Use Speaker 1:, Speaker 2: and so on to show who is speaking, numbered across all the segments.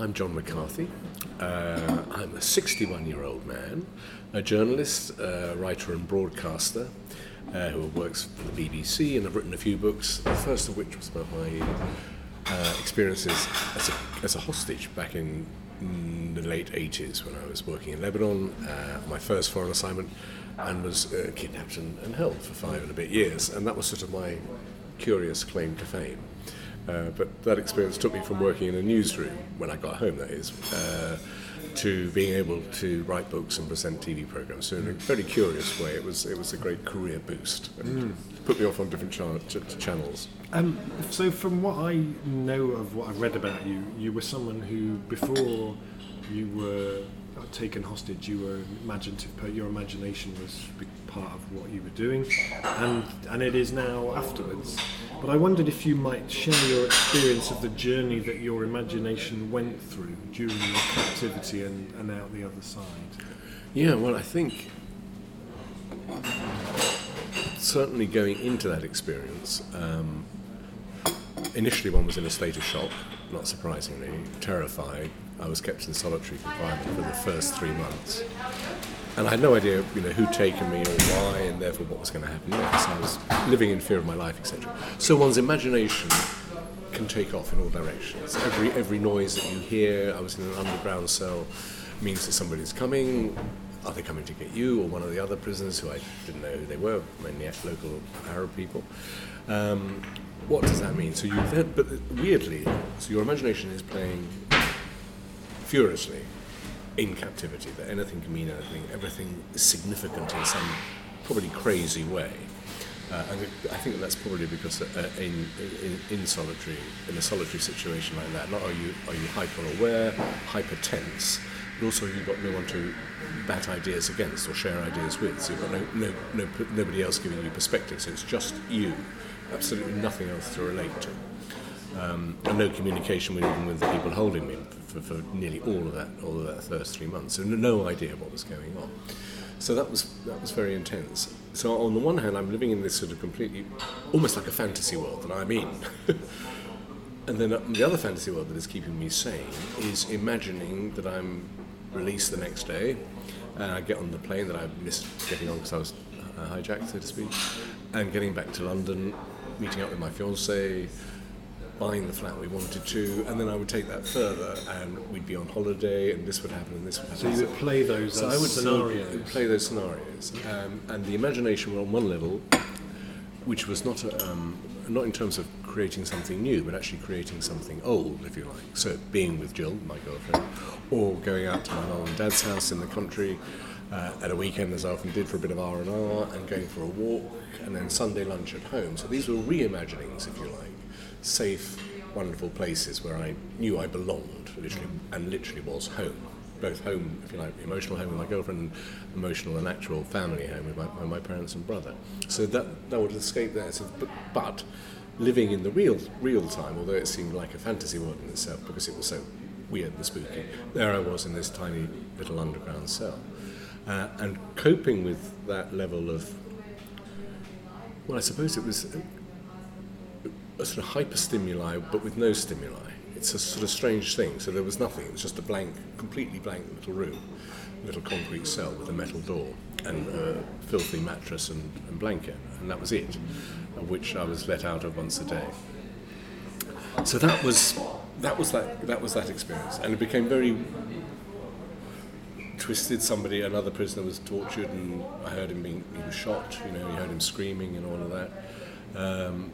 Speaker 1: I'm John McCarthy. Uh, I'm a 61 year old man, a journalist, uh, writer, and broadcaster uh, who works for the BBC, and I've written a few books, the first of which was about my uh, experiences as a, as a hostage back in the late 80s when I was working in Lebanon, uh, my first foreign assignment, and was uh, kidnapped and, and held for five and a bit years. And that was sort of my curious claim to fame. Uh, but that experience took me from working in a newsroom when I got home, that is, uh, to being able to write books and present TV programs. So in a very curious way, it was it was a great career boost and mm. put me off on different ch- channels.
Speaker 2: Um, so from what I know of what I've read about you, you were someone who before you were taken hostage, you were imaginative. Your imagination was part of what you were doing, and and it is now afterwards. But I wondered if you might share your experience of the journey that your imagination went through during your captivity and, and out the other side.
Speaker 1: Yeah, well, I think certainly going into that experience, um, initially one was in a state of shock, not surprisingly, terrified. I was kept in solitary confinement for the first three months and I had no idea, you know, who'd taken me or why, and therefore what was going to happen next. I was living in fear of my life, etc. So one's imagination can take off in all directions. Every every noise that you hear, I was in an underground cell, means that somebody's coming. Are they coming to get you or one of the other prisoners who I didn't know who they were, mainly local Arab people? Um, what does that mean? So you, but weirdly, so your imagination is playing furiously in captivity, that anything can mean anything, everything is significant in some probably crazy way. Uh, and I think that's probably because uh, in, in, in, solitary, in a solitary situation like that, not are you are you hyper aware, hyper tense, but also you've got no one to bat ideas against or share ideas with. So you've got no, no, no nobody else giving you perspective. So it's just you, absolutely nothing else to relate to um, and no communication with even with the people holding me for, for, nearly all of that all of that first three months. So no idea what was going on. So that was that was very intense. So on the one hand, I'm living in this sort of completely, almost like a fantasy world that I'm in. and then uh, the other fantasy world that is keeping me sane is imagining that I'm released the next day, and I get on the plane that I missed getting on because I was uh, hijacked, so to speak, and getting back to London, meeting up with my fiance buying the flat we wanted to, and then I would take that further, and we'd be on holiday, and this would happen, and this would happen.
Speaker 2: So you would play those so I would scenarios.
Speaker 1: play those scenarios, um, and the imagination were on one level, which was not a, um, not in terms of creating something new, but actually creating something old, if you like. So being with Jill, my girlfriend, or going out to my mum and dad's house in the country. Uh, at a weekend, as I often did, for a bit of R and R, and going for a walk, and then Sunday lunch at home. So these were reimaginings, if you like safe, wonderful places where I knew I belonged, literally, and literally was home. Both home, if you like, emotional home with my girlfriend, emotional and actual family home with my, my parents and brother. So that that would escape there. So, but, but living in the real real time, although it seemed like a fantasy world in itself because it was so weird and spooky, there I was in this tiny little underground cell, uh, and coping with that level of well, I suppose it was a sort of hyperstimuli but with no stimuli. It's a sort of strange thing. So there was nothing. It was just a blank, completely blank little room, little concrete cell with a metal door and a filthy mattress and, and blanket, and that was it. Which I was let out of once a day. So that was that was that that was that experience, and it became very twisted. Somebody, another prisoner, was tortured, and I heard him being he was shot. You know, you heard him screaming and all of that. Um,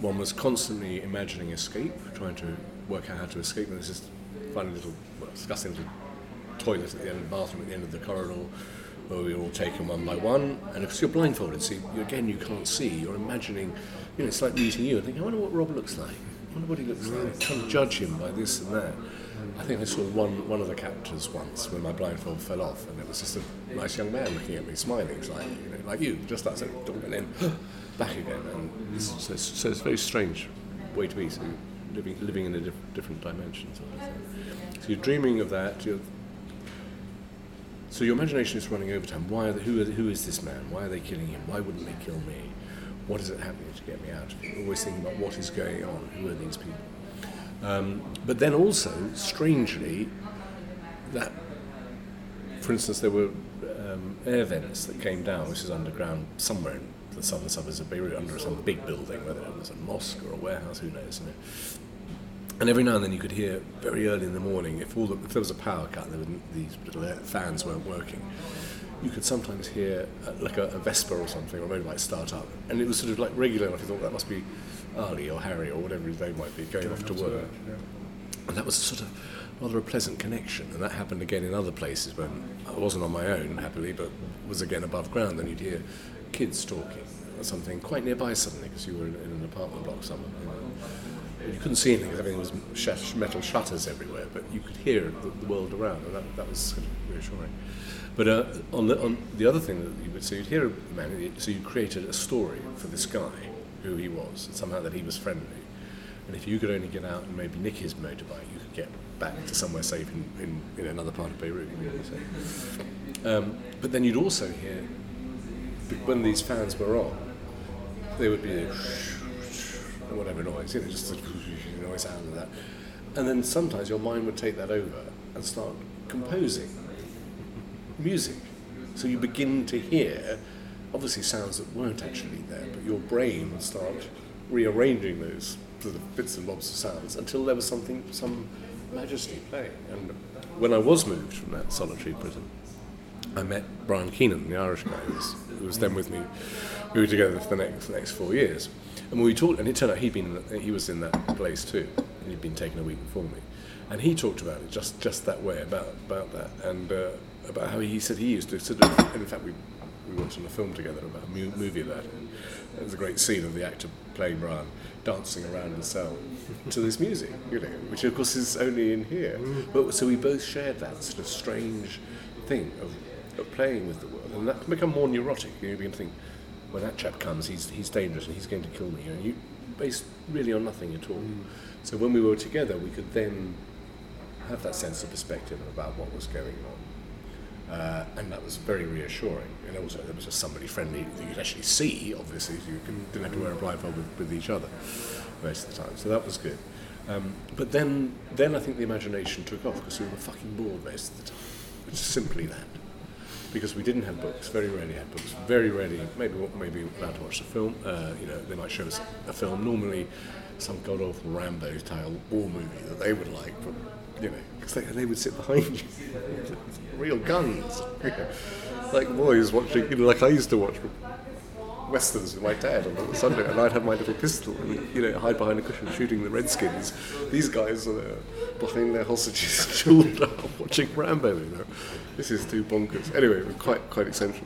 Speaker 1: one was constantly imagining escape, trying to work out how to escape. And this funny little, well, disgusting little toilet at the end of the bathroom at the end of the corridor where we were all taken one by one. And because you're blindfolded, so you, again, you can't see. You're imagining, you know, it's like meeting you and thinking, I wonder what Rob looks like. I wonder what he looks like. Trying to judge him by this and that. I think I saw one, one of the captors once when my blindfold fell off, and it was just a nice young man looking at me, smiling, like, you know, like you, just so, and then back again. And so, it's, so, it's, a very strange way to be, so living, living in a diff, different dimension. Sort of so you're dreaming of that. so your imagination is running overtime. Why? Are they, who, are, who is this man? Why are they killing him? Why wouldn't they kill me? What is it happening to get me out of it? Always thinking about what is going on. Who are these people? Um, but then also, strangely, that, for instance, there were um, air vents that came down, which is underground somewhere in the southern suburbs of Beirut, under some big building, whether it was a mosque or a warehouse, who knows. You know. And every now and then you could hear very early in the morning, if, all the, if there was a power cut, were, these little fans weren't working. You could sometimes hear uh, like a, a Vespa or something, or a motorbike start up, and it was sort of like regular enough. You thought that must be Ali or Harry or whatever they might be going, off to work.
Speaker 2: yeah.
Speaker 1: And that was sort of rather a pleasant connection. And that happened again in other places when I wasn't on my own, happily, but was again above ground. Then you'd hear kids talking or something quite nearby suddenly because you were in, in an apartment block somewhere. You, know. you couldn't see anything because everything was sh- metal shutters everywhere, but you could hear the, the world around, and that, that was of reassuring. But uh, on, the, on the other thing that you would so you'd hear a man, so you created a story for this guy, who he was, and somehow that he was friendly. And if you could only get out and maybe nick his motorbike, you could get back to somewhere safe in, in, in another part of Beirut. You know, so. um, but then you'd also hear, when these fans were on, there would be whatever noise, you know, just a noise out of that. And then sometimes your mind would take that over and start composing music. So you begin to hear, obviously, sounds that weren't actually there, but your brain would start rearranging those sort of bits and bobs of sounds until there was something, some majesty playing. And when I was moved from that solitary prison, I met Brian Keenan, the Irish guy, who was, who was then with me. We were together for the next, next four years. And we talked, and it turned out he'd been, he was in that place too, and he'd been taken a week before me. And he talked about it just, just that way, about, about that, and uh, about how he said he used to sort of, and in fact, we, we watched on a film together about a mu- movie about it. And there was a great scene of the actor playing Brian dancing around the cell to this music, you know, which of course is only in here. But so we both shared that sort of strange thing of, of playing with the world, and that can become more neurotic. You, know, you begin to think, when that chap comes, he's he's dangerous and he's going to kill me, and you based really on nothing at all. So when we were together, we could then have that sense of perspective about what was going on. Uh, and that was very reassuring. And also, there was just somebody friendly that you'd actually see, obviously, so you could, didn't have to wear a blindfold with, with each other most of the time. So that was good. Um, but then, then I think the imagination took off because we were fucking bored most of the time. It's simply that. Because we didn't have books, very rarely had books, very rarely, maybe maybe allowed to watch a film. Uh, you know, they might show us a film. Normally, some god awful Rambo style war movie that they would like, but you know, because they, they would sit behind you, real guns, like boys watching. You know, like I used to watch westerns with my dad on Sunday, and I'd have my little pistol and you know hide behind a cushion shooting the Redskins. These guys are there behind their hostages, chilled out, watching Rambo. You know, this is too bonkers. Anyway, quite quite eccentric.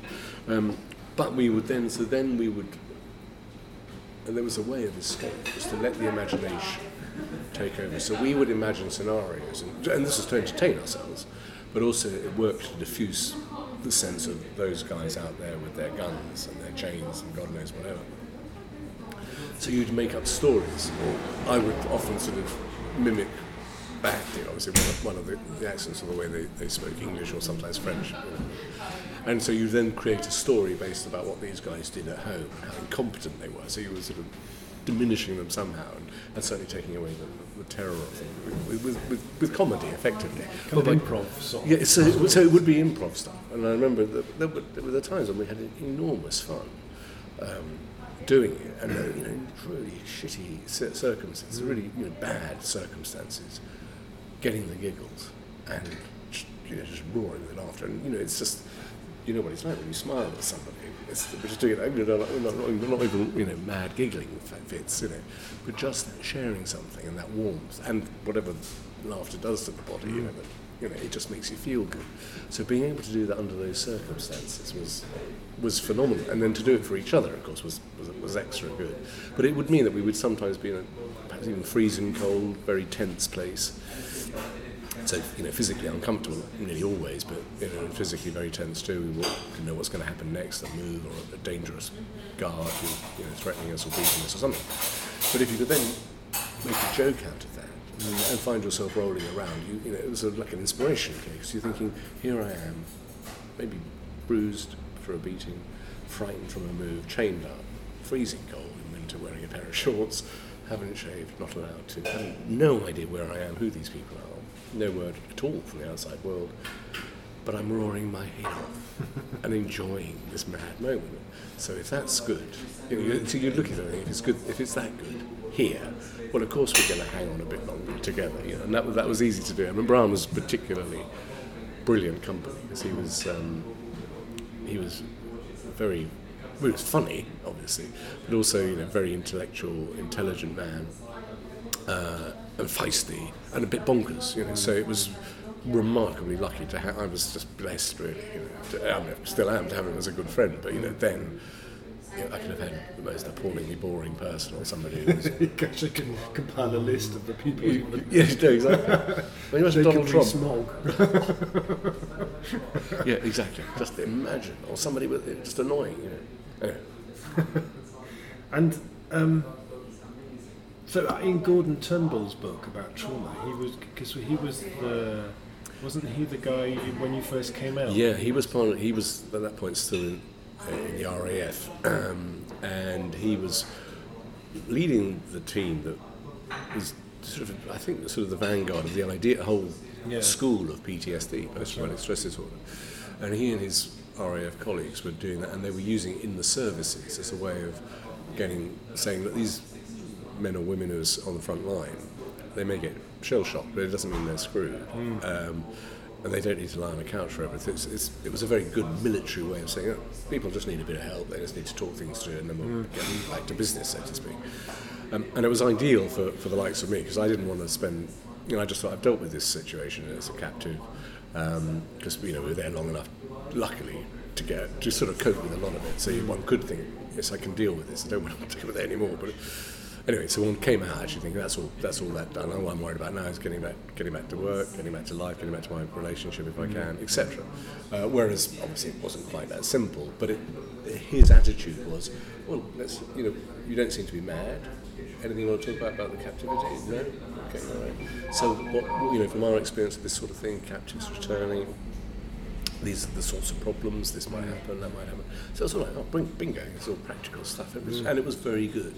Speaker 1: Um, but we would then, so then we would, and there was a way of escape, was to let the imagination take over. So we would imagine scenarios, and, and this was to entertain ourselves, but also it worked to diffuse the sense of those guys out there with their guns and their chains and God knows whatever. So you'd make up stories. I would often sort of mimic back, you know, obviously one of, one of the, the accents or the way they, they spoke English or sometimes French. And so you then create a story based about what these guys did at home and how incompetent they were. So you were sort of diminishing them somehow and, and certainly taking away the, the terror of them with, with, with, with comedy, effectively.
Speaker 2: Kind of improv sort
Speaker 1: yeah, so, it would- so it would be improv stuff. And I remember that there were, there were the times when we had enormous fun um, doing it, and you know, really shitty circumstances, really you know, bad circumstances, getting the giggles and just, you know, just roaring with laughter. And you know, it's just you know what it's like when you smile at somebody. It's, we're just doing it. We're not, we're not, we're not even you know mad giggling fits, you know, but just sharing something and that warmth and whatever laughter does to the body, you know, mm. that, you know, it just makes you feel good. So being able to do that under those circumstances was was phenomenal, and then to do it for each other, of course, was was, was extra good. But it would mean that we would sometimes be in a perhaps even freezing cold, very tense place. So you know, physically uncomfortable nearly always, but you know, physically very tense too. We know what's going to happen next, a move or a dangerous guard who you know threatening us or beating us or something. But if you could then make a joke out of that and, find yourself rolling around, you, you know, it was a, like an inspiration case. You're thinking, here I am, maybe bruised for a beating, frightened from a move, chained up, freezing cold in winter, wearing a pair of shorts, haven't shaved, not allowed to, have no idea where I am, who these people are, no word at all from the outside world. But I'm roaring my head off and enjoying this mad moment. So if that's good, you so you look at it, if it's good, if it's that good here, well, of course we're going to hang on a bit longer together. You know, and that, was- that was easy to do. I mean, Brian was particularly brilliant company because he was um, he was very well, was funny, obviously, but also you know very intellectual, intelligent man, uh, and feisty, and a bit bonkers. You know, so it was remarkably lucky to have. I was just blessed, really. You know, to, I mean, still am to have him as a good friend, but you know then. You know, I could have had the most appallingly boring person or somebody who was
Speaker 2: you actually can compile a list of the people you would
Speaker 1: yeah, no, exactly. Well, imagine Donald Trump.
Speaker 2: Rees-Mogg.
Speaker 1: Yeah, exactly. Just imagine, or somebody with just annoying. You know. Anyway.
Speaker 2: And um, so uh, in Gordon Turnbull's book about trauma, he was because he was the wasn't he the guy when you first came out?
Speaker 1: Yeah, he was part. Of, he was at that point still in, in the RAF, um, and he was leading the team that was sort of, I think, sort of the vanguard of the idea, whole
Speaker 2: Yeah.
Speaker 1: school of PTSD, post-traumatic stress disorder. And he and his RAF colleagues were doing that, and they were using it in the services as a way of getting, saying that these men or women who's on the front line, they may get shell shocked, but it doesn't mean they're screwed. Um, and they don't need to lie on a couch forever. It's, it's, it was a very good military way of saying, oh, people just need a bit of help, they just need to talk things through, and then we'll get back to business, so to speak. Um, and it was ideal for, for the likes of me, because I didn't want to spend, you know, I just thought I've dealt with this situation as a captive, because, you know, we were there long enough, luckily, to get, to sort of cope with a lot of it. So one could think, yes, I can deal with this, I don't want to deal with it anymore, but anyway, so one came out actually thinking that's all that's all that done. All I'm worried about now is getting back getting back to work, getting back to life, getting back to my relationship if I can, etc. Uh, whereas obviously it wasn't quite that simple, but it, his attitude was, well, let's you know, you don't seem to be mad. Anything you want to talk about about the captivity? No. Okay, all right. So what what, you know from our experience of this sort of thing, captives returning, these are the sorts of problems, this might mm. happen, that might happen. So it's all like, oh, bing, bingo, it's all practical stuff. It was, mm. And it was very good.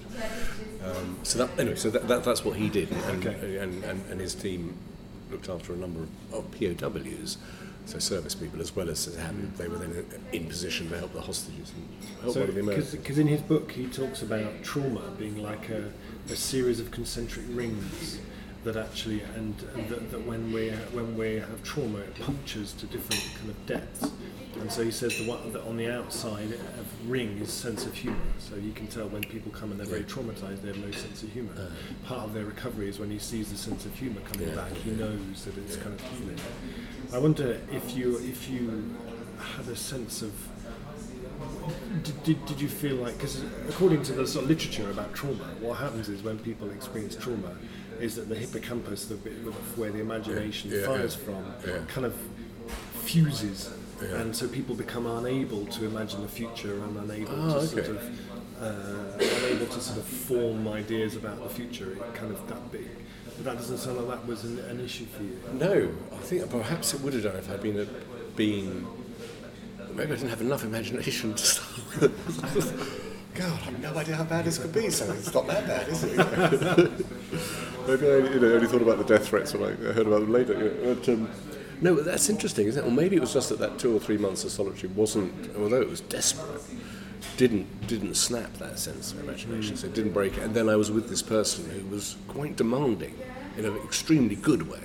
Speaker 1: Um, so that, anyway, so that, that, that's what he did. And,
Speaker 2: Okay.
Speaker 1: and, and, and his team looked after a number of, POWs, so service people, as well as having, mm. they were then in position to help the hostages and help one of the Americans.
Speaker 2: Because in his book he talks about trauma being like a, a series of concentric rings that actually and, and that, that when we when we have trauma it punctures to different kind of depths. And so he says the one that on the outside of ring is sense of humour. So you can tell when people come and they're very traumatized they have no sense of humour. Uh. Part of their recovery is when he sees the sense of humour coming
Speaker 1: Yeah.
Speaker 2: back. He knows that it's kind of healing I wonder if you if you had a sense of did, did, did you feel like because according to the sort of literature about trauma what happens is when people experience trauma is that the hippocampus the bit where the imagination
Speaker 1: Yeah, yeah,
Speaker 2: fires from kind of fuses and so people become unable to imagine the future and unable
Speaker 1: Ah,
Speaker 2: to sort of uh, unable to sort of form ideas about the future it kind of that big but that doesn't sound like that was an, an issue for you
Speaker 1: No, I think perhaps it would have done if I'd been a, been. Maybe I didn't have enough imagination to start with. God, I've no idea how bad this could be. So it's not that bad, is it? maybe I you know, only thought about the death threats when I heard about them later. You know, but, um, no, but that's interesting, isn't it? Or maybe it was just that that two or three months of solitude wasn't, although it was desperate, didn't didn't snap that sense of imagination. So it didn't break it. And then I was with this person who was quite demanding in an extremely good way.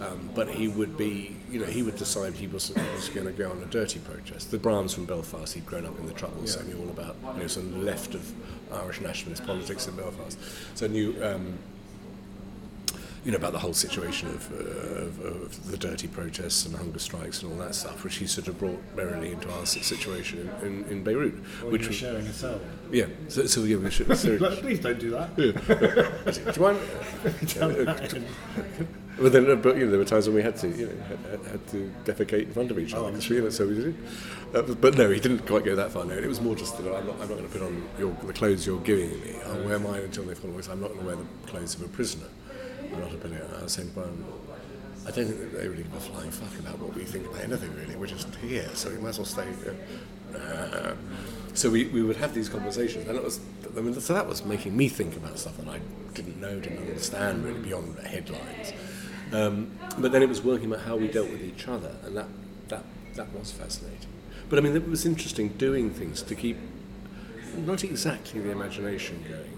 Speaker 1: Um, but he would be, you know, he would decide he wasn't was going to go on a dirty protest. The Brian's from Belfast, he'd grown up in the Troubles, so knew all about, you know, of left of Irish nationalist politics in Belfast. So knew, um, you know, about the whole situation of, uh, of, of the dirty protests and hunger strikes and all that stuff, which he sort of brought merrily into our situation in, in, in Beirut.
Speaker 2: or
Speaker 1: which was,
Speaker 2: sharing a cell
Speaker 1: yeah, so, so yeah, we should, so,
Speaker 2: Like, please don't do that Yeah.
Speaker 1: do you mind? But then, uh, but you know, there were times when we had to, you know, had, had- to defecate in front of each other. 'cause we- you know, so we did. Uh, but no, he didn't quite go that far. No, it was more just that I'm not, I'm not going to put on your, the clothes you're giving me. I'll wear mine until they fall away. So I'm not going to wear the clothes of a prisoner. I'm not a prisoner. I was saying, Brian, I don't think they really give a flying fuck about what we think about anything. Really, we're just here, so we might as well stay. Uh, so we, we would have these conversations, and it was I mean, so that was making me think about stuff that I didn't know, didn't understand really beyond the headlines. Um, but then it was working about how we dealt with each other, and that that that was fascinating. But I mean, it was interesting doing things to keep not exactly the imagination going,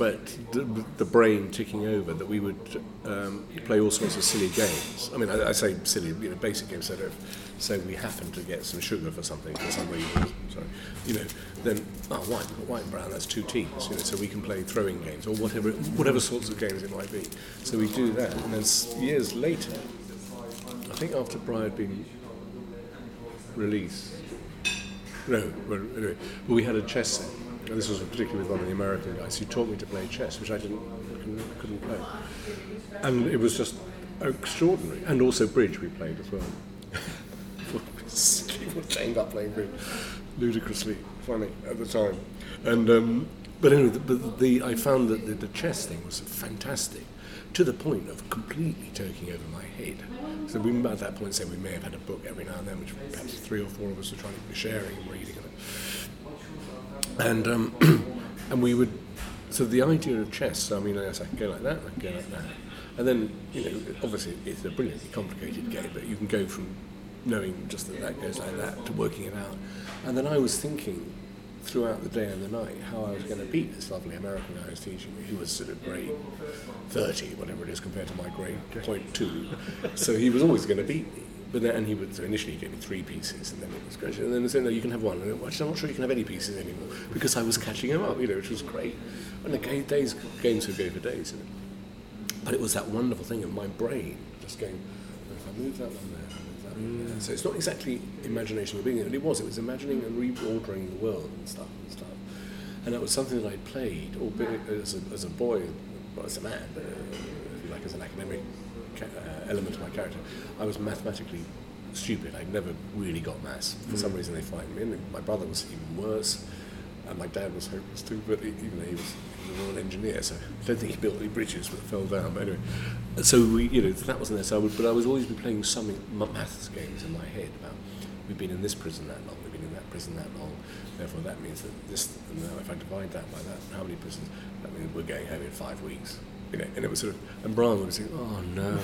Speaker 1: but the, the brain ticking over. That we would um, play all sorts of silly games. I mean, I, I say silly, you know, basic games. So if say we happen to get some sugar for something for some reason, sorry, you know, then oh, white, white and brown. That's two teams. You know, so we can play throwing games or whatever, whatever sorts of games it might be. So we do that, and then years later, I think after Brian had been released. No, well, anyway, we had a chess set. And this was particularly with one of the American guys. who taught me to play chess, which I didn't couldn't, play, and it was just extraordinary. And also bridge we played as well. People chained up playing bridge, ludicrously funny at the time. And um, but anyway, the, the, I found that the, the chess thing was fantastic, to the point of completely taking over my head. So we at that point said we may have had a book every now and then, which perhaps three or four of us were trying to be sharing and reading it. And um, and we would so the idea of chess. I mean, yes, I can go like that, I can go like that, and then you know, obviously it's a brilliantly complicated game, but you can go from knowing just that that goes like that to working it out. And then I was thinking throughout the day and the night how I was going to beat this lovely American guy was teaching me, who was sort of grade 30, whatever it is, compared to my grade point two. So he was always going to beat me. But then, and he would so initially he gave me three pieces, and then it was great. And then they said, "No, you can have one." And Actually, I'm not sure you can have any pieces anymore because I was catching him up, you know, which was great. And the days games would go for days. But it was that wonderful thing of my brain just going, "Well, if I move that one there, that. So it's not exactly imagination of being but it was. It was imagining and reordering the world and stuff and stuff. And that was something that I played, albeit as a, as a boy, well, as a man, but uh, like, as an academic ca- uh, element of my character. I was mathematically stupid. I never really got maths. For some reason, they frightened me. And my brother was even worse. And my dad was hopeless too, but he, even though he was, he was an engineer, so I don't think he built any bridges, but fell down. But anyway, so we, you know, that wasn't there. So I would, but I was always be playing some maths games in my head about we've been in this prison that long, we've been in that prison that long. Therefore, that means that this. And now, if I divide that by that, how many prisons? That means we're going home in five weeks. You know, and it was sort of, and Brian would say, "Oh no,"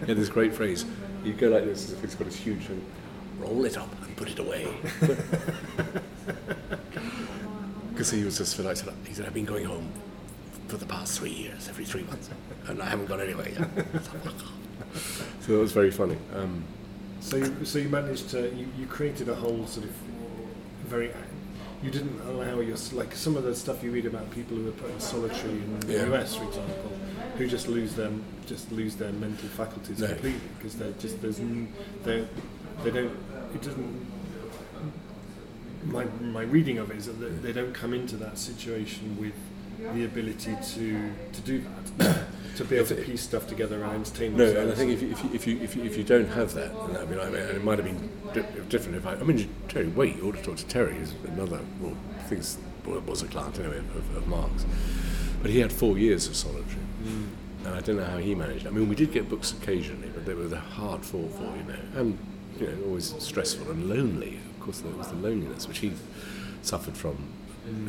Speaker 1: he had this great phrase. You go like this, as if it's got this huge thing, roll it up and put it away. Because he was just feel like he said, I've been going home for the past three years, every three months, and I haven't gone anywhere yet. so that was very funny. Um,
Speaker 2: So, you, so you managed to you, you created a whole sort of very. You didn't allow your like some of the stuff you read about people who are put in solitary in the
Speaker 1: Yeah.
Speaker 2: US, for example, who just lose them just lose their mental faculties
Speaker 1: No.
Speaker 2: completely because they're just there's they they don't it doesn't. My my reading of it is that they don't come into that situation with the ability to to do that. To be able to piece stuff together and entertain
Speaker 1: No,
Speaker 2: themselves.
Speaker 1: and I think if you, if you, if you, if you, if you don't have that, then I mean, I mean, and it might have been di- different if I, I mean, Terry Waite, you ought to talk to Terry, who's another, well, thinks, well, was a client anyway of, of Mark's. But he had four years of solitary. And I don't know how he managed. I mean, we did get books occasionally, but they were the hard fought for, you know, and, you know, always stressful and lonely. Of course, there was the loneliness, which he suffered from,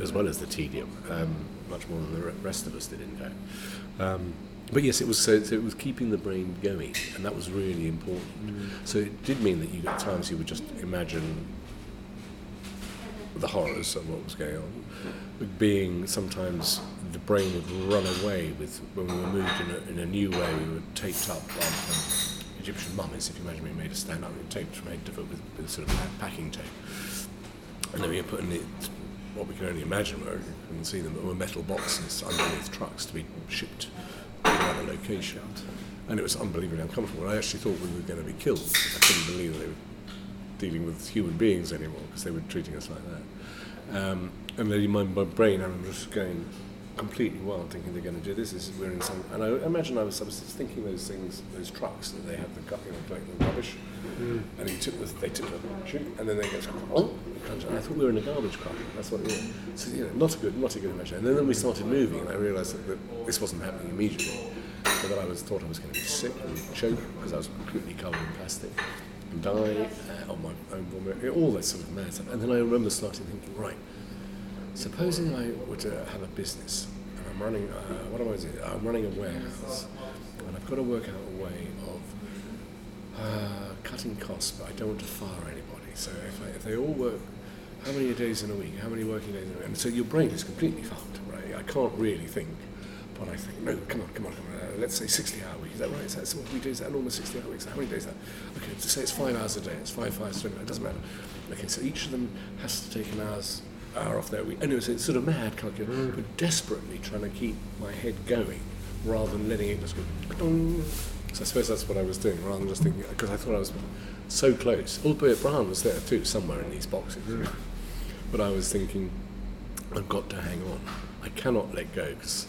Speaker 1: as well as the tedium, um, much more than the rest of us did, in fact. Um, but yes, it was so, so it was keeping the brain going, and that was really important. So it did mean that you at times you would just imagine the horrors of what was going on, but being sometimes the brain would run away with when we were moved in a, in a new way. We were taped up like um, Egyptian mummies. If you imagine being made to stand up, we were taped from head to foot with, with sort of pa- packing tape, and then we were put in the, what we can only imagine, where you can see them, were metal boxes underneath trucks to be shipped to another location. And it was unbelievably uncomfortable. I actually thought we were going to be killed. I couldn't believe they were dealing with human beings anymore because they were treating us like that. Um, and then in my, my brain, I remember just going completely wild, thinking they're going to do this. is, we're in some, and I imagine I was, I was thinking those things, those trucks that they have the you know, collecting the rubbish, and he took the, they took the chute, and then they go, oh, and I thought we were in a garbage car. That's what it was. So you know, not a good, not a good imagination. And then, then we started moving, and I realised that, that this wasn't happening immediately. So that I was thought I was going to be sick and choke because I was completely covered in plastic. and die uh, on my own vomit, all that sort of mad stuff. And then I remember starting thinking, right, supposing I were to have a business and I'm running, uh, what am I doing? I'm running a warehouse and I've got to work out a way of uh, cutting costs, but I don't want to fire anybody. So if, I, if they all work, how many days in a week? How many working days in a week? And so your brain is completely fucked, right? I can't really think. But I think, no, come on, come on, come on. Uh, let's say 60 hour week. Is that right? Is that what we do? Is that normal 60 hour weeks? How many days is that? Okay, to say it's five hours a day. It's five, five, seven. It doesn't matter. Okay, so each of them has to take an hour's hour off their week. Anyway, so it's sort of mad calculation,
Speaker 2: Mm.
Speaker 1: but desperately trying to keep my head going rather than letting it just go. dong. So I suppose that's what I was doing, rather than just thinking because I thought I was so close. Albeit Brian was there too, somewhere in these boxes. But I was thinking, I've got to hang on. I cannot let go because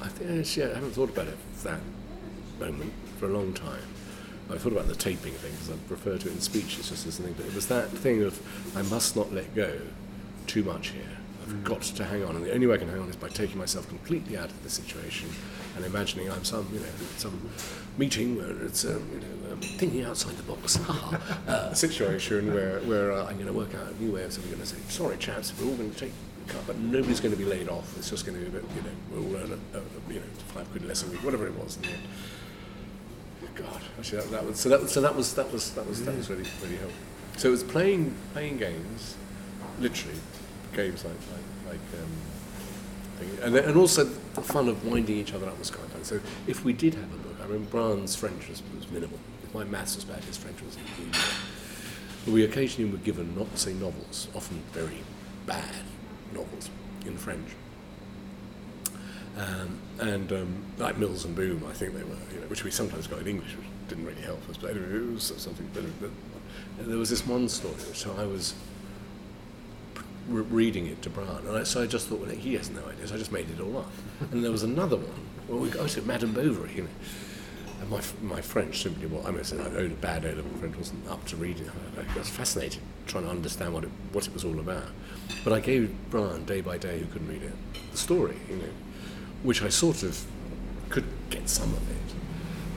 Speaker 1: I think actually I haven't thought about it that moment for a long time. I thought about the taping thing because I refer to it in speeches just as something, but it was that thing of I must not let go too much here. I've got to hang on, and the only way I can hang on is by taking myself completely out of the situation and imagining I'm some, you know, some meeting where it's, um, you know, um, thinking outside the box uh, situation where, where uh, I'm going to work out a new way of something. going to say, sorry, chaps, we're all going to take a cut, but nobody's going to be laid off. It's just going to be a bit, you know, we'll earn a, a, a you know, five quid less a week, whatever it was. in the end. God, actually, that, that was so. That, so that was that was that was that was really really helpful. So it was playing playing games, literally, games like like like. Um, and and also the fun of winding each other up was quite fun. So if we did have a book, I mean, Brian's French was, was minimal. If my maths was bad, his French was bad. But we occasionally were given not say novels, often very bad novels in French. Um, and um, like Mills and Boon, I think they were, you know, which we sometimes got in English, which didn't really help us. But anyway, it was something. But there was this one story which I was re- reading it to Brian, and I, so I just thought, well, he has no idea, so I just made it all up. and there was another one. Well, we got to Madame Bovary, you know. And my, my French simply, well, I mean, I owed a bad O level French, wasn't up to reading I was fascinated trying to understand what it, what it was all about. But I gave Brian, day by day, who couldn't read it, the story, you know, which I sort of could get some of it.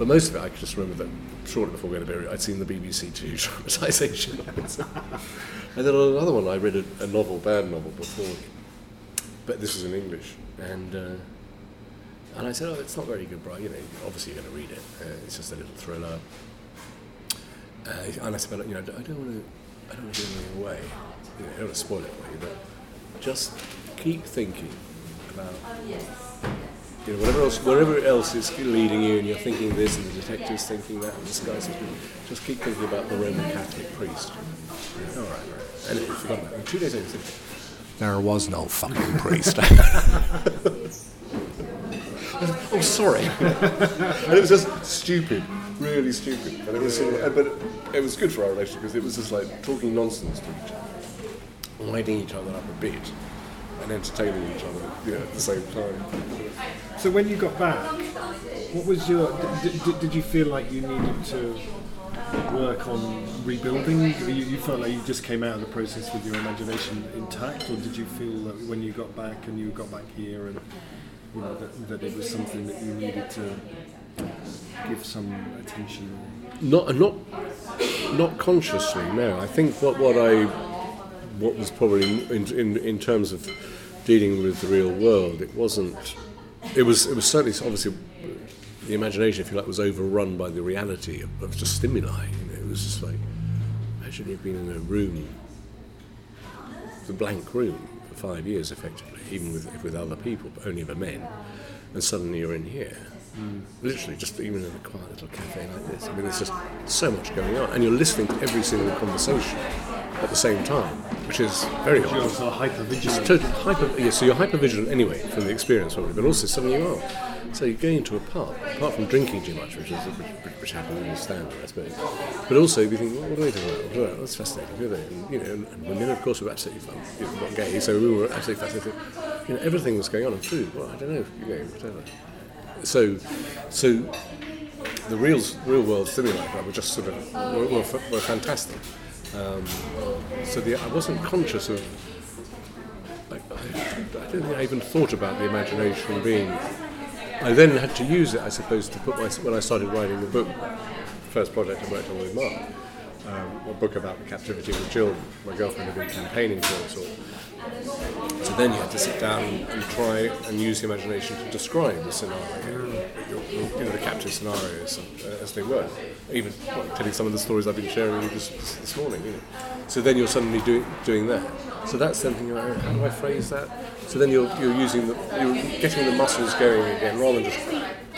Speaker 1: But most of it, I could just remember that shortly before going to bed, I'd seen the BBC Two dramatisation and then on another one, I read a, a novel, bad novel, before, but this was in English. And uh, and I said, oh, it's not very good, Brian. You know, obviously you're going to read it. Uh, it's just a little thriller. Uh, and I said, you know, I don't want to, I don't want to give anything away. You know, I don't want to spoil it for you, but just keep thinking about, you know, whatever else, wherever else is leading you, and you're thinking this, and the detective's thinking that, and this guy's thinking, just keep thinking about the Roman Catholic priest. All right, right. And it forgot about it. Two days later, there was no fucking priest. oh, sorry. and it was just stupid, really stupid. And it was, uh, sort of, but it was good for our relationship because it was just like talking nonsense to each other, winding each other up a bit, and entertaining each other you know, at the same time.
Speaker 2: So when you got back, what was your? Did, did, did you feel like you needed to work on rebuilding? You, you felt like you just came out of the process with your imagination intact, or did you feel that when you got back and you got back here and you know that, that it was something that you needed to give some attention?
Speaker 1: Not, not, not consciously. No, I think what what I, what was probably in in, in terms of dealing with the real world, it wasn't. It was it was certainly obviously the imagination, if you like, was overrun by the reality of, of just stimuli. You know, it was just like imagine you've been in a room, the blank room for five years, effectively, even with with other people, but only the men, and suddenly you're in here. Mm. Literally, just even in a quiet little cafe like this. I mean, there's just so much going on, and you're listening to every single conversation at the same time, which is very
Speaker 2: You're also hyper vigilant.
Speaker 1: Hyper, yeah, so you're hyper vigilant anyway from the experience probably, but also suddenly you are. So you go into a pub, apart from drinking too much, which is which, which happens in the standard, I suppose. But also you think, well, what are they? What are they- That's fascinating, isn't it? And, you know, and, and women, of course, were absolutely fun. You know, not gay, so we were absolutely fascinated. You know, everything was going on, and food. Well, I don't know, you know, whatever. So, so the real real world stimuli were just sort of were, were, were fantastic. Um, so the, I wasn't conscious of. I, I don't think I even thought about the imagination being. I then had to use it, I suppose, to put my when I started writing the book, first project I worked on with Mark, um, a book about the captivity of the children. My girlfriend had been campaigning for it. So, so then you have to sit down and, try and use the imagination to describe the scenario, you know, the captive scenarios uh, as they were. Even well, telling some of the stories I've been sharing this, this, morning. You know. So then you're suddenly doing doing that. So that's oh, how do I phrase that? So then you're, you're using the, you're getting the muscles going again rather than just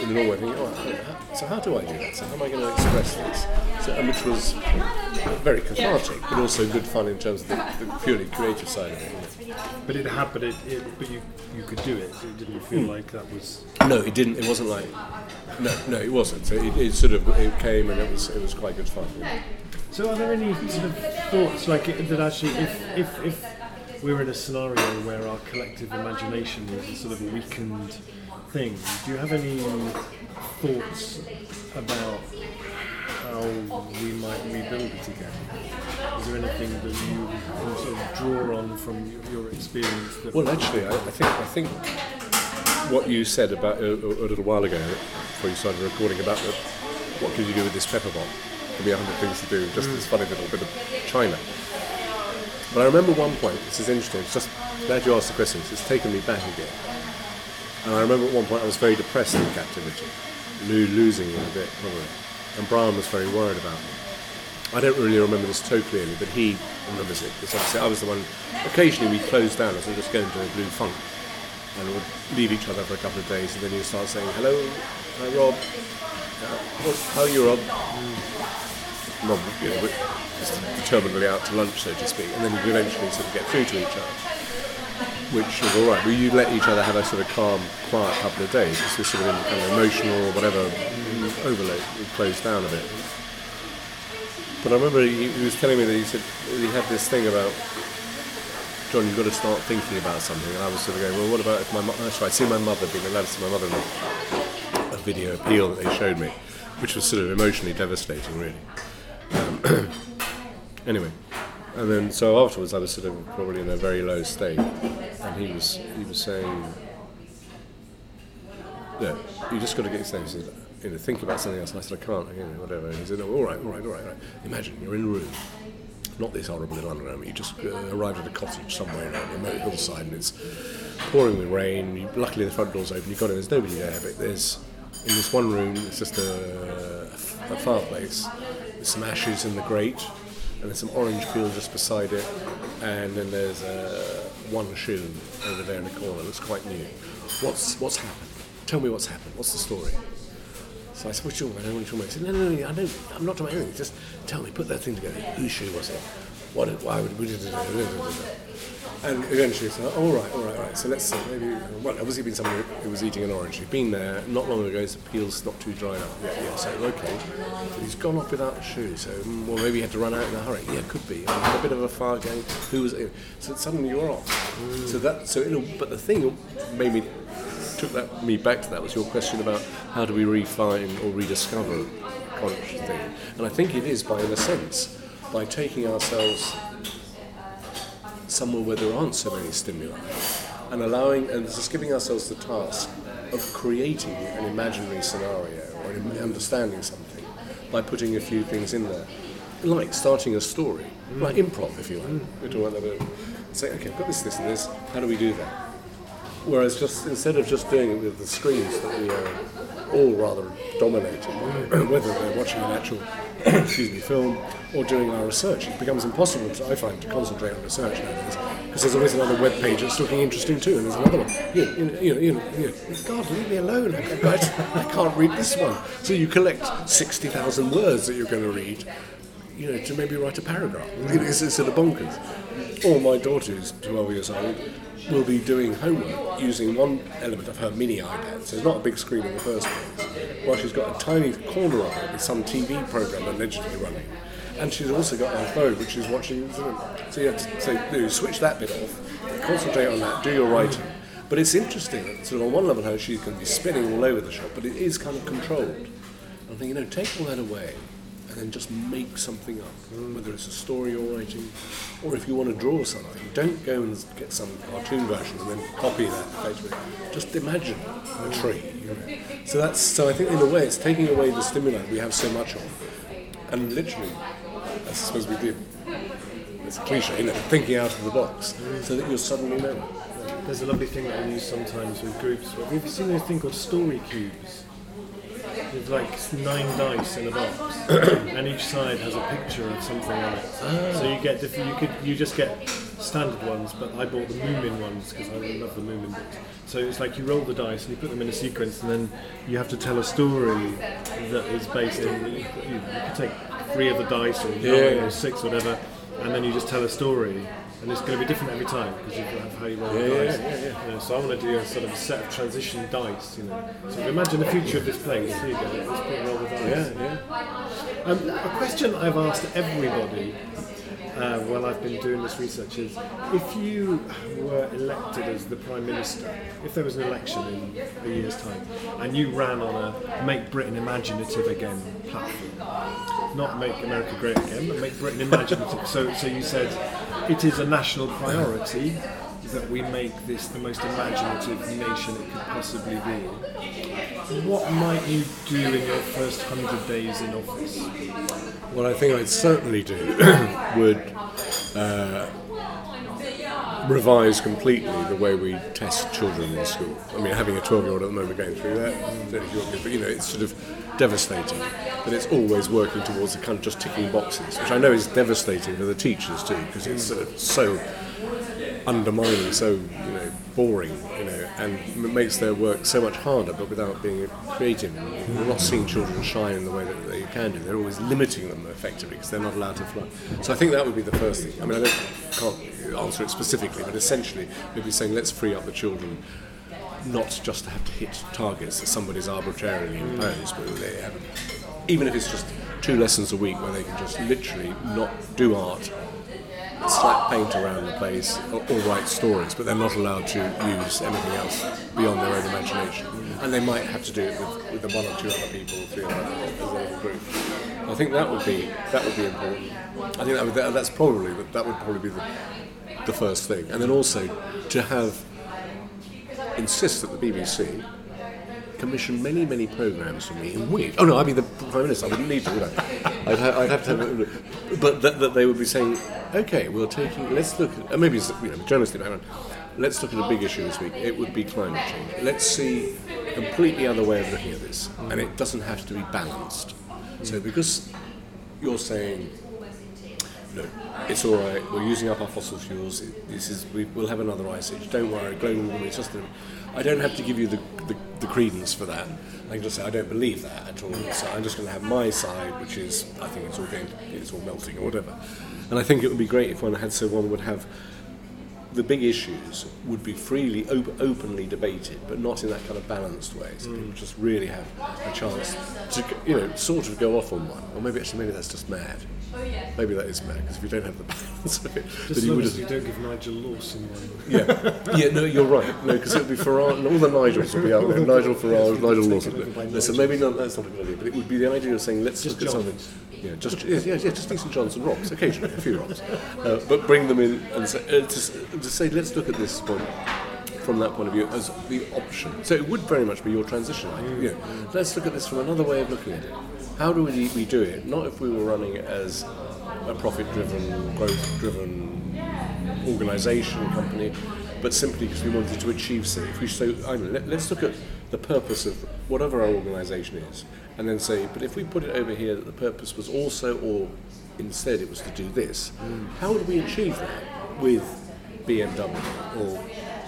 Speaker 1: in the normal thinking, oh, so how do I do that? So how am I going to express this? So, and which was very cathartic, but also good fun in terms of the, the purely creative side of it.
Speaker 2: But it had, but it, it, but you, you could do it. It didn't feel
Speaker 1: Hmm.
Speaker 2: like that was.
Speaker 1: No, it didn't. It wasn't like no, no, it wasn't. So it, it sort of it came and it was it was quite good fun.
Speaker 2: So, are there any sort of thoughts like it- that actually, if if if we're in a scenario where our collective imagination is a sort of weakened thing, do you have any thoughts about how we might rebuild it again? Is there anything that you can sort of draw on from your experience?
Speaker 1: Well, actually, I, I think I think what you said about a, a little while ago, before you started recording, about the, what could you do with this pepper bomb? Could be a hundred things to do. Just this funny little bit of China. But I remember one point. This is interesting. It's just glad you asked the question. It's taken me back again. And I remember at one point I was very depressed in captivity, lo- losing a bit probably. And Brian was very worried about me. I don't really remember this so clearly, but he remembers it. Because obviously I was the one. Occasionally we closed down as we just go into a blue funk, and we would leave each other for a couple of days, and then you start saying, "Hello, hi Rob. Uh, how are you, Rob?" Rob, you know, just determinedly out to lunch, so to speak, and then you eventually sort of get through to each other, which was all right. But you let each other have a sort of calm, quiet couple of days. It's this sort of kind of emotional or whatever overload. We closed down a bit. But I remember he, he was telling me that he said he had this thing about John, you've got to start thinking about something. And I was sort of going, well, what about if my mother? So I'd seen my mother being allowed to see my mother in a, a video appeal that they showed me, which was sort of emotionally devastating, really. Um, anyway, and then so afterwards, I was sort of probably in a very low state, and he was he was saying, yeah, you just got to get yourself. You know, think about something else. And I said, I can't, you know, whatever. And he said, all right, all right, all right, all right. Imagine you're in a room, not this horrible little underground. You just uh, arrived at a cottage somewhere in a remote hillside, and it's pouring with rain. You, luckily, the front door's open. You've got in. There's nobody there, but there's in this one room. It's just a, a fireplace. There's some ashes in the grate, and there's some orange peel just beside it, and then there's uh, one shoe over there in the corner that's quite new. What's what's happened? Tell me what's happened. What's the story? So I said, what you talking about? I don't about. He said, no, no, no, I don't, I'm not talking about anything. Just tell me, put that thing together. Whose shoe was it? What, why would we And eventually he said, all right, all right, all right. So let's see. Maybe, well, obviously been someone who was eating an orange. He'd been there not long ago, so peel's not too dry up. Yeah, yeah, so okay. He's gone off without a shoe, so, mm, well, maybe he had to run out in a hurry. Yeah, could be. And had a bit of a fire going. Who was it? So suddenly you're off. So that, so, but the thing made me took that me back to that was your question about how do we refine or rediscover conscious thing, and I think it is by, in a sense, by taking ourselves somewhere where there aren't so many stimuli, and allowing and just giving ourselves the task of creating an imaginary scenario or understanding something by putting a few things in there, like starting a story, like improv, if you like. Mm. We're talking about that, Say, okay, I've got this, this, and this. How do we do that? Whereas just instead of just doing it with the screens that we are all rather dominated by, whether they're watching an actual excuse me film or doing our research, it becomes impossible. To, I find to concentrate on research nowadays because there's always another web page that's looking interesting too, and there's another one. You know, you know, you know, you God, leave me alone! I, I, I can't read this one. So you collect sixty thousand words that you're going to read. You know, to maybe write a paragraph. It's, it's sort of bonkers. Or my daughter, who's 12 years old, will be doing homework using one element of her mini iPad. So it's not a big screen in the first place. While she's got a tiny corner of it with some TV program allegedly running. And she's also got her phone, which she's watching. So you have to say, switch that bit off, concentrate on that, do your writing. But it's interesting that sort of on one level how she's can be spinning all over the shop, but it is kind of controlled. I think, you know, take all that away and just make something up, whether it's a story you're writing or if you want to draw something. Don't go and get some cartoon version and then copy that. Just imagine a tree. You know. So that's so I think in a way it's taking away the stimuli we have so much of, and literally I suppose we do. It's a cliche, isn't it? Thinking out of the box, so that you'll suddenly know.
Speaker 2: There's a lovely thing that I use sometimes with groups. Have you seen those thing called story cubes? With like nine dice in a box, and each side has a picture of something on it. Oh. So you get different. You could you just get standard ones, but I bought the Moomin ones because I really love the Moomin books. So it's like you roll the dice and you put them in a sequence, and then you have to tell a story that is based on. You, you, you could take three of the dice or nine
Speaker 1: Yeah.
Speaker 2: or six, whatever, and then you just tell a story. And it's going to be different every time because you have how you roll the
Speaker 1: Yeah, yeah,
Speaker 2: dice.
Speaker 1: yeah, yeah.
Speaker 2: You know, so I want to do a sort of a set of transition dice. You know, so imagine the future of this place. Here you go. Let's put roll the dice.
Speaker 1: Yeah, yeah.
Speaker 2: Um, a question I've asked everybody uh, while I've been doing this research is if you were elected as the Prime Minister, if there was an election in a year's time, and you ran on a Make Britain Imaginative Again platform, not Make America Great Again, but Make Britain Imaginative. so, so you said it is a national priority that we make this the most imaginative nation it could possibly be. What might you do in your first hundred days in office?
Speaker 1: What I think I'd certainly do would uh, revise completely the way we test children in school. I mean, having a 12 year old at the moment going through that, but you know, it's sort of devastating that it's always working towards the kind of just ticking boxes, which I know is devastating for the teachers too, because it's sort of so undermining, so you know, boring, you know, and m- makes their work so much harder, but without being creative. We're not seeing children shine in the way that they can do. They're always limiting them effectively because they're not allowed to fly. So I think that would be the first thing. I mean, I can't answer it specifically, but essentially, we'd be saying let's free up the children. Not just to have to hit targets that somebody's arbitrarily imposed, but they have, even if it's just two lessons a week where they can just literally not do art slap paint around the place or, or write stories, but they're not allowed to use anything else beyond their own imagination. And they might have to do it with, with one or two other people, three other as a group. I think that would be that would be important. I think that would, that, that's probably that would probably be the, the first thing, and then also to have insist that the BBC commission many, many programs for me in which, oh no, I mean the Prime Minister, I wouldn't need to, would I? I'd, ha- I'd have to have, but that, that they would be saying, okay, we're taking, let's look at, uh, maybe it's, you know, let's look at a big issue this week, it would be climate change. Let's see a completely other way of looking at this, and it doesn't have to be balanced. So because you're saying, no, it's all right. We're using up our fossil fuels. It- This is we, we'll have another ice age. Don't worry, global warming. It's just I don't have to give you the, the, the credence for that. I can just say I don't believe that at all. So I'm just going to have my side, which is I think it's all going, it's all melting or whatever. And I think it would be great if one had so one would have the big issues would be freely, op- openly debated, but not in that kind of balanced way. So people just really have a chance to, you know, sort of go off on one. Or maybe actually, maybe that's just mad. Maybe that is mad because if you don't have the balance of it,
Speaker 2: Just
Speaker 1: then you would
Speaker 2: as you don't give Nigel Lawson one.
Speaker 1: Yeah, yeah. No, you're right. No, because it would be Farage, and all the Nigels would be out there. Nigel Farage, Nigel Lawson.
Speaker 2: by
Speaker 1: Listen, maybe not, that's not a good idea, but it would be the idea of saying let's
Speaker 2: Just
Speaker 1: look at
Speaker 2: Johns.
Speaker 1: something. Yeah, just yeah, yeah, yeah, just decent Johnson rocks occasionally, a few rocks, uh, but bring them in and say, uh, to, s- to say let's look at this point from that point of view as the option. So it would very much be your transition. Let's look at this from another way of looking at it. How do we, we do it? Not if we were running it as a profit-driven, growth-driven organisation company, but simply because we wanted to achieve something. If we so, I mean, let, let's look at the purpose of whatever our organisation is, and then say, but if we put it over here that the purpose was also, or instead it was to do this, how would we achieve that with BMW or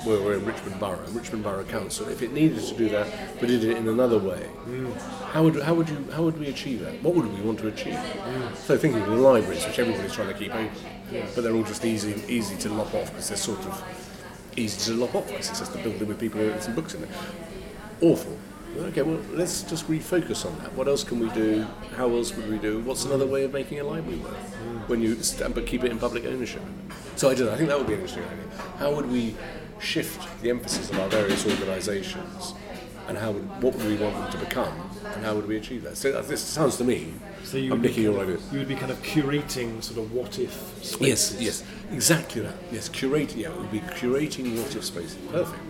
Speaker 1: we're in Richmond Borough, Richmond Borough Council? If it needed to do that, but did it in another way, mm. how would how would you how would we achieve that? What would we want to achieve? Mm. So thinking of the libraries, which everybody's trying to keep open, but they're all just easy easy to lop off because they're sort of easy to lop off because it's just a building with people with some books in it. Awful. Okay, well, let's just refocus on that. What else can we do? How else would we do? What's another way of making a library work? Mm. When you but keep it in public ownership. So I don't know. I think that would be an interesting idea. How would we shift the emphasis of our various organisations, and how would what would we want them to become, and how would we achieve that? So uh, this sounds to me.
Speaker 2: So you
Speaker 1: I'm nicking
Speaker 2: kind
Speaker 1: your
Speaker 2: of-
Speaker 1: ideas.
Speaker 2: You would be kind of curating sort of what if spaces.
Speaker 1: Yes, yes, exactly that. Yes, curating. Yeah, it would be curating what if spaces. Perfect.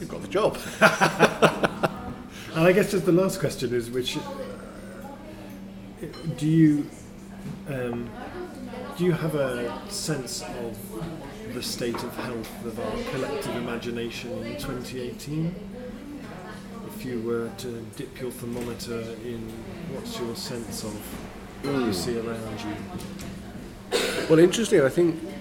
Speaker 1: You've got the job.
Speaker 2: And I guess just the last question is, which uh, do you Um, do you have a sense of the state of health of our collective imagination in 2018? If you were to dip your thermometer in, what's your sense of what you see around you?
Speaker 1: Well, interesting. I think.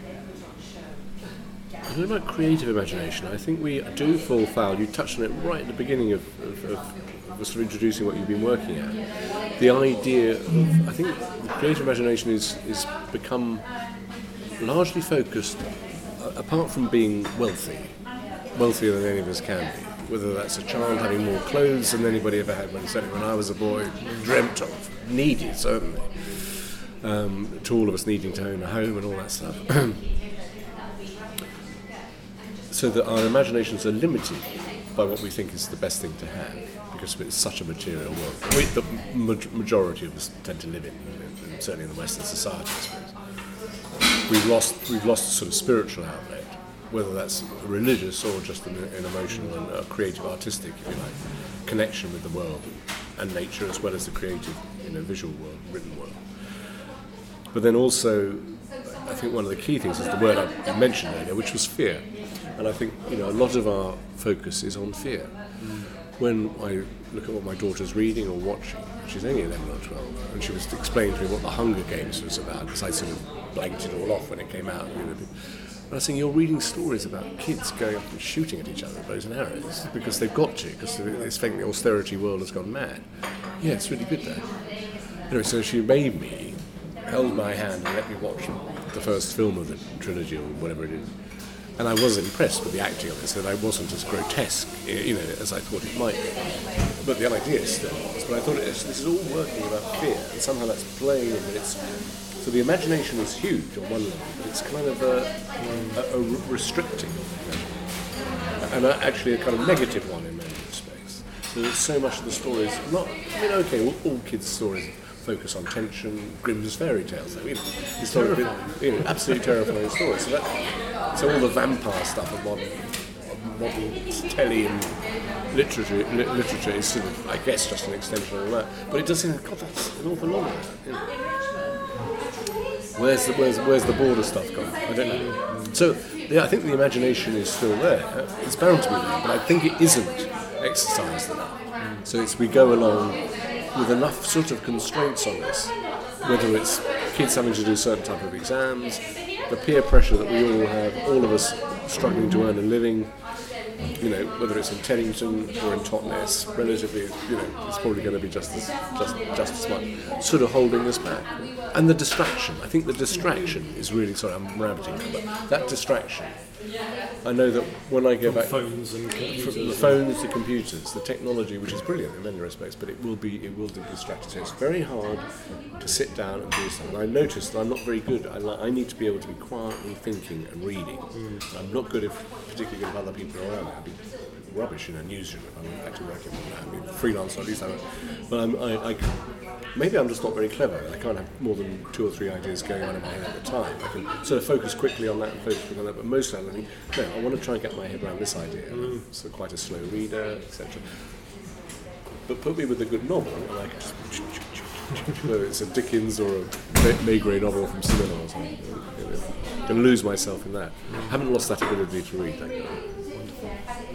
Speaker 1: About creative imagination. I think we do fall foul. You touched on it right at the beginning of, of, of, sort of introducing what you've been working at. The idea of, I think, creative imagination is is become largely focused, apart from being wealthy, wealthier than any of us can be. Whether that's a child having more clothes than anybody ever had when, certainly when I was a boy, dreamt of, needed certainly um, to all of us needing to own a home and all that stuff. so that our imaginations are limited by what we think is the best thing to have, because it's such a material world. We, the ma- majority of us tend to live in, certainly in the Western society. We've lost, we've lost a sort of spiritual outlet, whether that's religious or just an, an emotional and creative, artistic, if you like, connection with the world and nature, as well as the creative, you know, visual world, written world. But then also, I think one of the key things is the word I mentioned earlier, which was fear. And I think you know a lot of our focus is on fear. When I look at what my daughter's reading or watching, she's only 11 or 12, and she was explaining to me what the Hunger Games was about, because I sort of blanked it all off when it came out. You know. And I was saying, you're reading stories about kids going up and shooting at each other with bows and arrows because they've got to, because it's think the austerity world has gone mad. Yeah, it's really good there. Anyway, so she made me, held my hand, and let me watch the first film of the trilogy or whatever it is. And I was impressed with the acting of it, so that I wasn't as grotesque, you know, as I thought it might be. But the idea is still. But I thought this is all working about fear, and somehow that's playing, and it's so the imagination is huge on one level, but it's kind of a, a, a restricting, and a, actually a kind of negative one in many respects. So there's so much of the stories, not, I mean, okay, all, all kids' stories focus on tension, Grimm's fairy tales, you know, historically, you know, absolutely terrifying stories. So, that, so all the vampire stuff of modern, of modern telly and literature, li- literature is sort of, I guess, just an extension of all that. But it does seem, God, that's an awful lot of that. You know. Where's the, where's, where's the border stuff gone? I don't know. So, yeah, I think the imagination is still there. It's bound to be there, but I think it isn't exercised enough. So it's we go along with enough sort of constraints on us, whether it's kids having to do certain type of exams, the peer pressure that we all have, all of us struggling to earn a living, you know, whether it's in Teddington or in Totnes, relatively, you know, it's probably going to be just as just just as much, sort of holding us back. And the distraction, I think the distraction is really sorry, I'm rabbiting, but that distraction. I know that when I go back
Speaker 2: Phones and
Speaker 1: from the phones the computers, the technology, which is brilliant in many respects, but it will be it will distract us. So it's very hard to sit down and do something. I noticed that I'm not very good. I, li- I need to be able to be quietly thinking and reading. Mm. I'm not good if particularly good if other people are around. I'd be rubbish in a newsroom if I'm actually working on that. I mean, freelance at least I But I'm, I, I, maybe I'm just not very clever. I can't have more than two or three ideas going on in my head at the time. I can sort of focus quickly on that and focus quickly on that. But most of the time, I think, no, I want to try and get my head around this idea. I'm mm. sort of quite a slow reader, etc. But put me with a good novel, and I can just whether it's a Dickens or a May- Maigret novel from Simenon or something. I can lose myself in that. I haven't lost that ability to read, thank God.